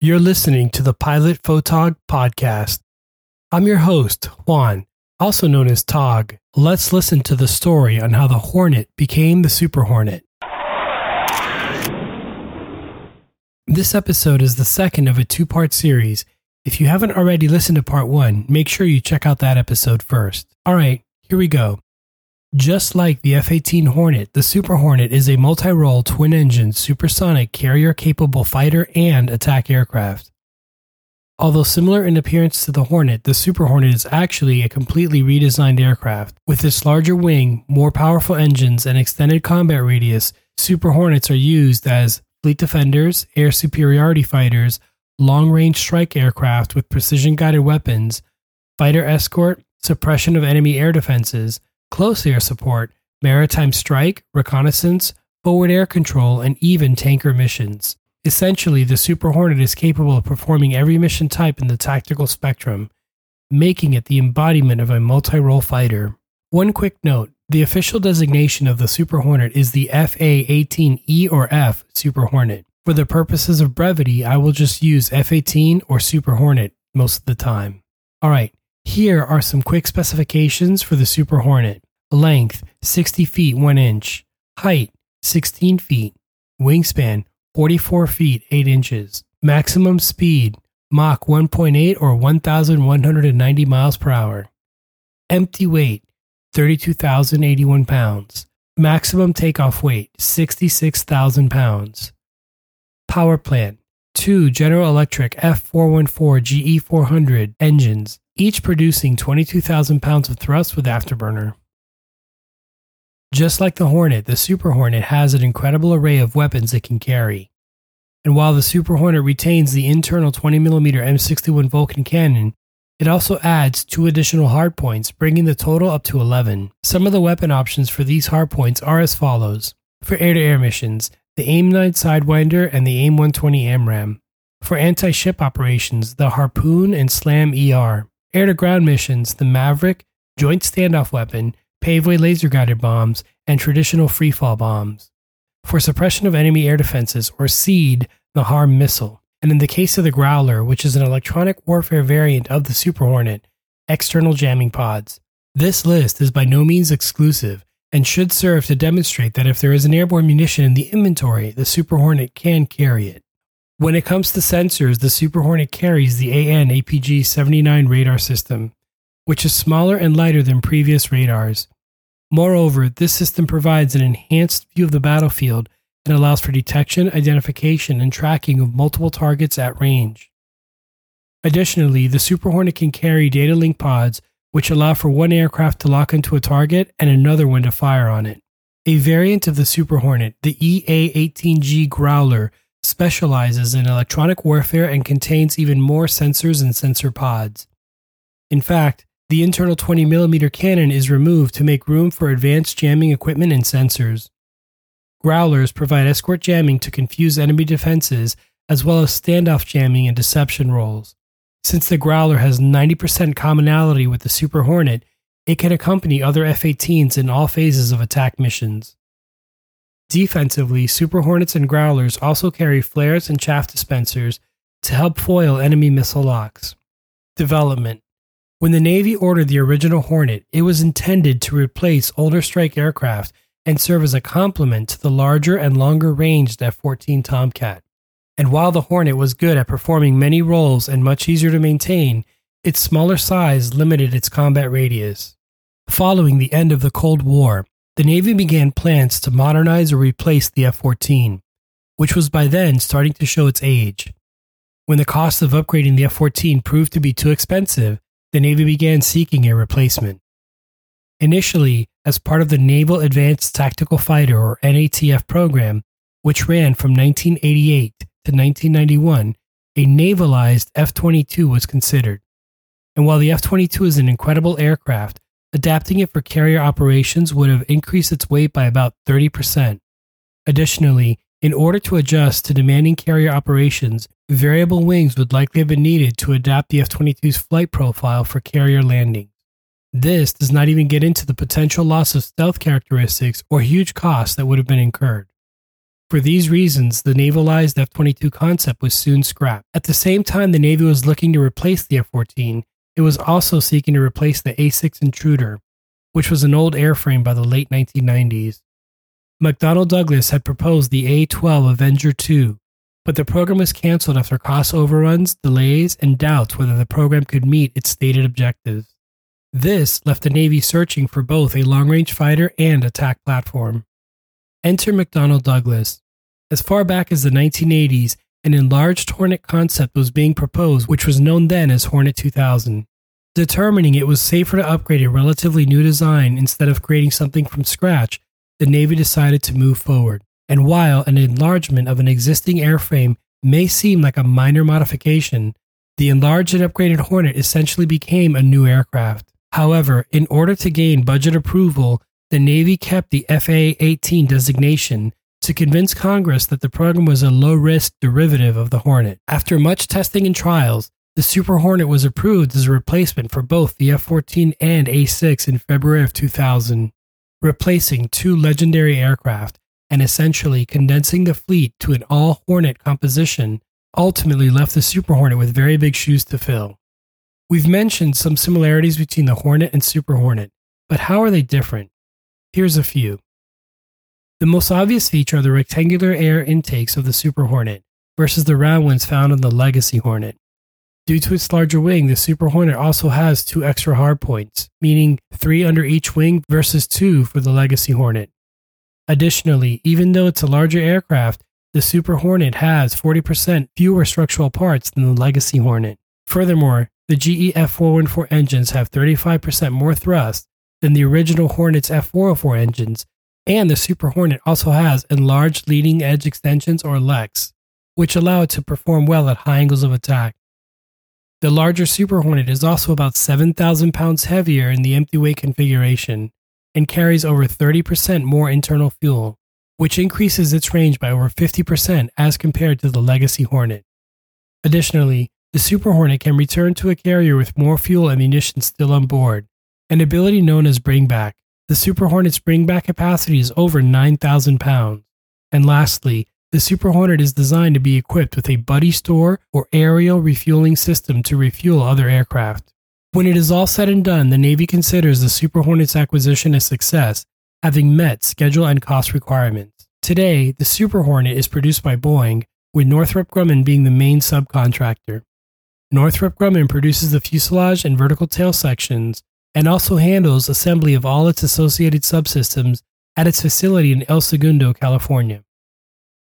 You're listening to the Pilot Photog podcast. I'm your host, Juan, also known as Tog. Let's listen to the story on how the Hornet became the Super Hornet. This episode is the second of a two part series. If you haven't already listened to part one, make sure you check out that episode first. All right, here we go. Just like the F 18 Hornet, the Super Hornet is a multi role twin engine supersonic carrier capable fighter and attack aircraft. Although similar in appearance to the Hornet, the Super Hornet is actually a completely redesigned aircraft. With its larger wing, more powerful engines, and extended combat radius, Super Hornets are used as fleet defenders, air superiority fighters, long range strike aircraft with precision guided weapons, fighter escort, suppression of enemy air defenses, close air support, maritime strike, reconnaissance, forward air control, and even tanker missions. Essentially, the Super Hornet is capable of performing every mission type in the tactical spectrum, making it the embodiment of a multi role fighter. One quick note the official designation of the Super Hornet is the FA 18E or F Super Hornet. For the purposes of brevity, I will just use F 18 or Super Hornet most of the time. All right, here are some quick specifications for the Super Hornet. Length 60 feet 1 inch. Height 16 feet. Wingspan 44 feet 8 inches. Maximum speed Mach 1.8 or 1,190 miles per hour. Empty weight 32,081 pounds. Maximum takeoff weight 66,000 pounds. Power plant two General Electric F414 GE400 engines each producing 22,000 pounds of thrust with afterburner. Just like the Hornet, the Super Hornet has an incredible array of weapons it can carry. And while the Super Hornet retains the internal 20mm M61 Vulcan cannon, it also adds two additional hardpoints, bringing the total up to 11. Some of the weapon options for these hardpoints are as follows. For air to air missions, the AIM 9 Sidewinder and the AIM 120 AMRAAM. For anti ship operations, the Harpoon and SLAM ER air to ground missions, the Maverick, Joint Standoff Weapon, Paveway Laser Guided Bombs, and traditional freefall bombs. For suppression of enemy air defenses, or SEAD, the HARM missile. And in the case of the Growler, which is an electronic warfare variant of the Super Hornet, external jamming pods. This list is by no means exclusive and should serve to demonstrate that if there is an airborne munition in the inventory, the Super Hornet can carry it. When it comes to sensors, the Super Hornet carries the AN APG 79 radar system, which is smaller and lighter than previous radars. Moreover, this system provides an enhanced view of the battlefield and allows for detection, identification, and tracking of multiple targets at range. Additionally, the Super Hornet can carry data link pods, which allow for one aircraft to lock into a target and another one to fire on it. A variant of the Super Hornet, the EA 18G Growler, specializes in electronic warfare and contains even more sensors and sensor pods. In fact, the internal 20mm cannon is removed to make room for advanced jamming equipment and sensors. Growlers provide escort jamming to confuse enemy defenses, as well as standoff jamming and deception roles. Since the Growler has 90% commonality with the Super Hornet, it can accompany other F 18s in all phases of attack missions. Defensively, Super Hornets and Growlers also carry flares and chaff dispensers to help foil enemy missile locks. Development When the Navy ordered the original Hornet, it was intended to replace older strike aircraft and serve as a complement to the larger and longer ranged F 14 Tomcat. And while the Hornet was good at performing many roles and much easier to maintain, its smaller size limited its combat radius. Following the end of the Cold War, the Navy began plans to modernize or replace the F 14, which was by then starting to show its age. When the cost of upgrading the F 14 proved to be too expensive, the Navy began seeking a replacement. Initially, as part of the Naval Advanced Tactical Fighter or NATF program, which ran from 1988 to 1991, a navalized F 22 was considered. And while the F 22 is an incredible aircraft, Adapting it for carrier operations would have increased its weight by about 30%. Additionally, in order to adjust to demanding carrier operations, variable wings would likely have been needed to adapt the F 22's flight profile for carrier landings. This does not even get into the potential loss of stealth characteristics or huge costs that would have been incurred. For these reasons, the navalized F 22 concept was soon scrapped. At the same time the Navy was looking to replace the F 14, it was also seeking to replace the A 6 Intruder, which was an old airframe by the late 1990s. McDonnell Douglas had proposed the A 12 Avenger II, but the program was canceled after cost overruns, delays, and doubts whether the program could meet its stated objectives. This left the Navy searching for both a long range fighter and attack platform. Enter McDonnell Douglas. As far back as the 1980s, an enlarged Hornet concept was being proposed, which was known then as Hornet 2000. Determining it was safer to upgrade a relatively new design instead of creating something from scratch, the Navy decided to move forward. And while an enlargement of an existing airframe may seem like a minor modification, the enlarged and upgraded Hornet essentially became a new aircraft. However, in order to gain budget approval, the Navy kept the FA 18 designation to convince Congress that the program was a low risk derivative of the Hornet. After much testing and trials, the Super Hornet was approved as a replacement for both the F 14 and A 6 in February of 2000, replacing two legendary aircraft and essentially condensing the fleet to an all Hornet composition, ultimately left the Super Hornet with very big shoes to fill. We've mentioned some similarities between the Hornet and Super Hornet, but how are they different? Here's a few. The most obvious feature are the rectangular air intakes of the Super Hornet versus the round ones found on the Legacy Hornet. Due to its larger wing, the Super Hornet also has two extra hardpoints, meaning three under each wing versus two for the Legacy Hornet. Additionally, even though it's a larger aircraft, the Super Hornet has 40% fewer structural parts than the Legacy Hornet. Furthermore, the GE F414 engines have 35% more thrust than the original Hornet's F404 engines, and the Super Hornet also has enlarged leading edge extensions or LEX, which allow it to perform well at high angles of attack. The larger Super Hornet is also about 7,000 pounds heavier in the empty weight configuration and carries over 30% more internal fuel, which increases its range by over 50% as compared to the Legacy Hornet. Additionally, the Super Hornet can return to a carrier with more fuel and munitions still on board, an ability known as bringback. The Super Hornet's bringback capacity is over 9,000 pounds. And lastly, the Super Hornet is designed to be equipped with a buddy store or aerial refueling system to refuel other aircraft. When it is all said and done, the Navy considers the Super Hornet's acquisition a success, having met schedule and cost requirements. Today, the Super Hornet is produced by Boeing, with Northrop Grumman being the main subcontractor. Northrop Grumman produces the fuselage and vertical tail sections and also handles assembly of all its associated subsystems at its facility in El Segundo, California.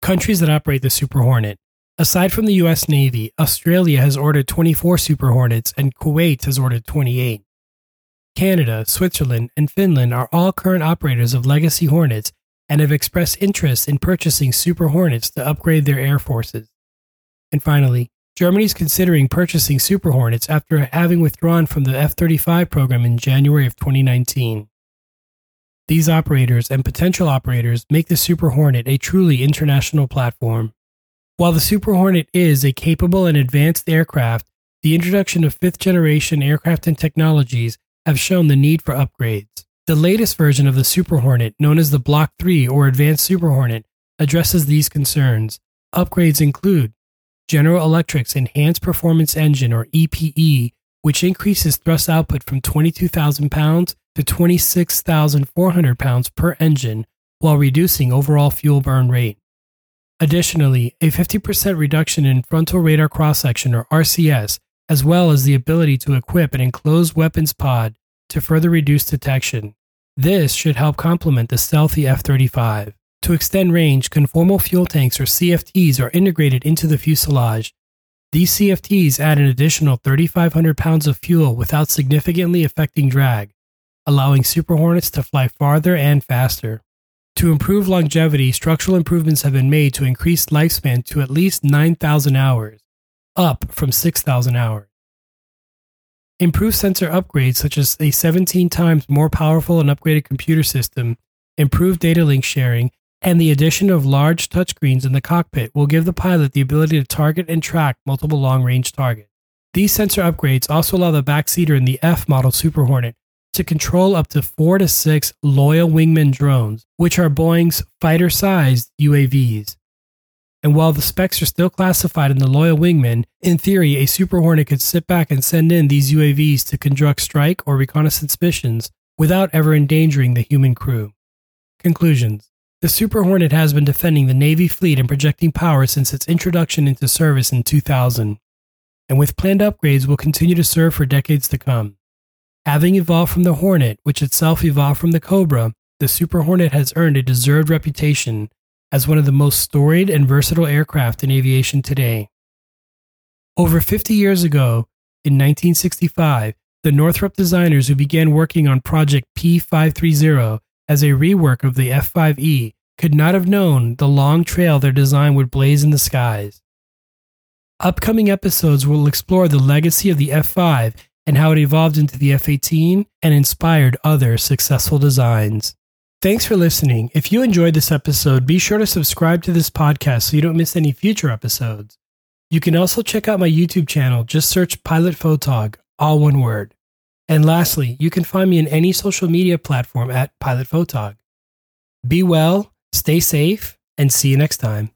Countries that operate the Super Hornet. Aside from the US Navy, Australia has ordered 24 Super Hornets and Kuwait has ordered 28. Canada, Switzerland, and Finland are all current operators of legacy Hornets and have expressed interest in purchasing Super Hornets to upgrade their air forces. And finally, Germany is considering purchasing Super Hornets after having withdrawn from the F 35 program in January of 2019. These operators and potential operators make the Super Hornet a truly international platform. While the Super Hornet is a capable and advanced aircraft, the introduction of fifth generation aircraft and technologies have shown the need for upgrades. The latest version of the Super Hornet, known as the Block 3 or Advanced Super Hornet, addresses these concerns. Upgrades include General Electric's Enhanced Performance Engine, or EPE, which increases thrust output from 22,000 pounds to 26,400 pounds per engine while reducing overall fuel burn rate. Additionally, a 50% reduction in frontal radar cross section, or RCS, as well as the ability to equip an enclosed weapons pod to further reduce detection. This should help complement the stealthy F 35. To extend range, conformal fuel tanks or CFTs are integrated into the fuselage. These CFTs add an additional 3,500 pounds of fuel without significantly affecting drag, allowing Super Hornets to fly farther and faster. To improve longevity, structural improvements have been made to increase lifespan to at least 9,000 hours, up from 6,000 hours. Improved sensor upgrades, such as a 17 times more powerful and upgraded computer system, improved data link sharing, and the addition of large touchscreens in the cockpit will give the pilot the ability to target and track multiple long range targets. These sensor upgrades also allow the backseater in the F model Super Hornet to control up to four to six loyal wingman drones, which are Boeing's fighter sized UAVs. And while the specs are still classified in the loyal wingman, in theory, a Super Hornet could sit back and send in these UAVs to conduct strike or reconnaissance missions without ever endangering the human crew. Conclusions The Super Hornet has been defending the Navy fleet and projecting power since its introduction into service in 2000, and with planned upgrades will continue to serve for decades to come. Having evolved from the Hornet, which itself evolved from the Cobra, the Super Hornet has earned a deserved reputation as one of the most storied and versatile aircraft in aviation today. Over 50 years ago, in 1965, the Northrop designers who began working on Project P530 as a rework of the F 5E could not have known the long trail their design would blaze in the skies. Upcoming episodes will explore the legacy of the F 5 and how it evolved into the F 18 and inspired other successful designs. Thanks for listening. If you enjoyed this episode, be sure to subscribe to this podcast so you don't miss any future episodes. You can also check out my YouTube channel. Just search Pilot Photog, all one word. And lastly, you can find me in any social media platform at Pilot Photog. Be well, stay safe, and see you next time.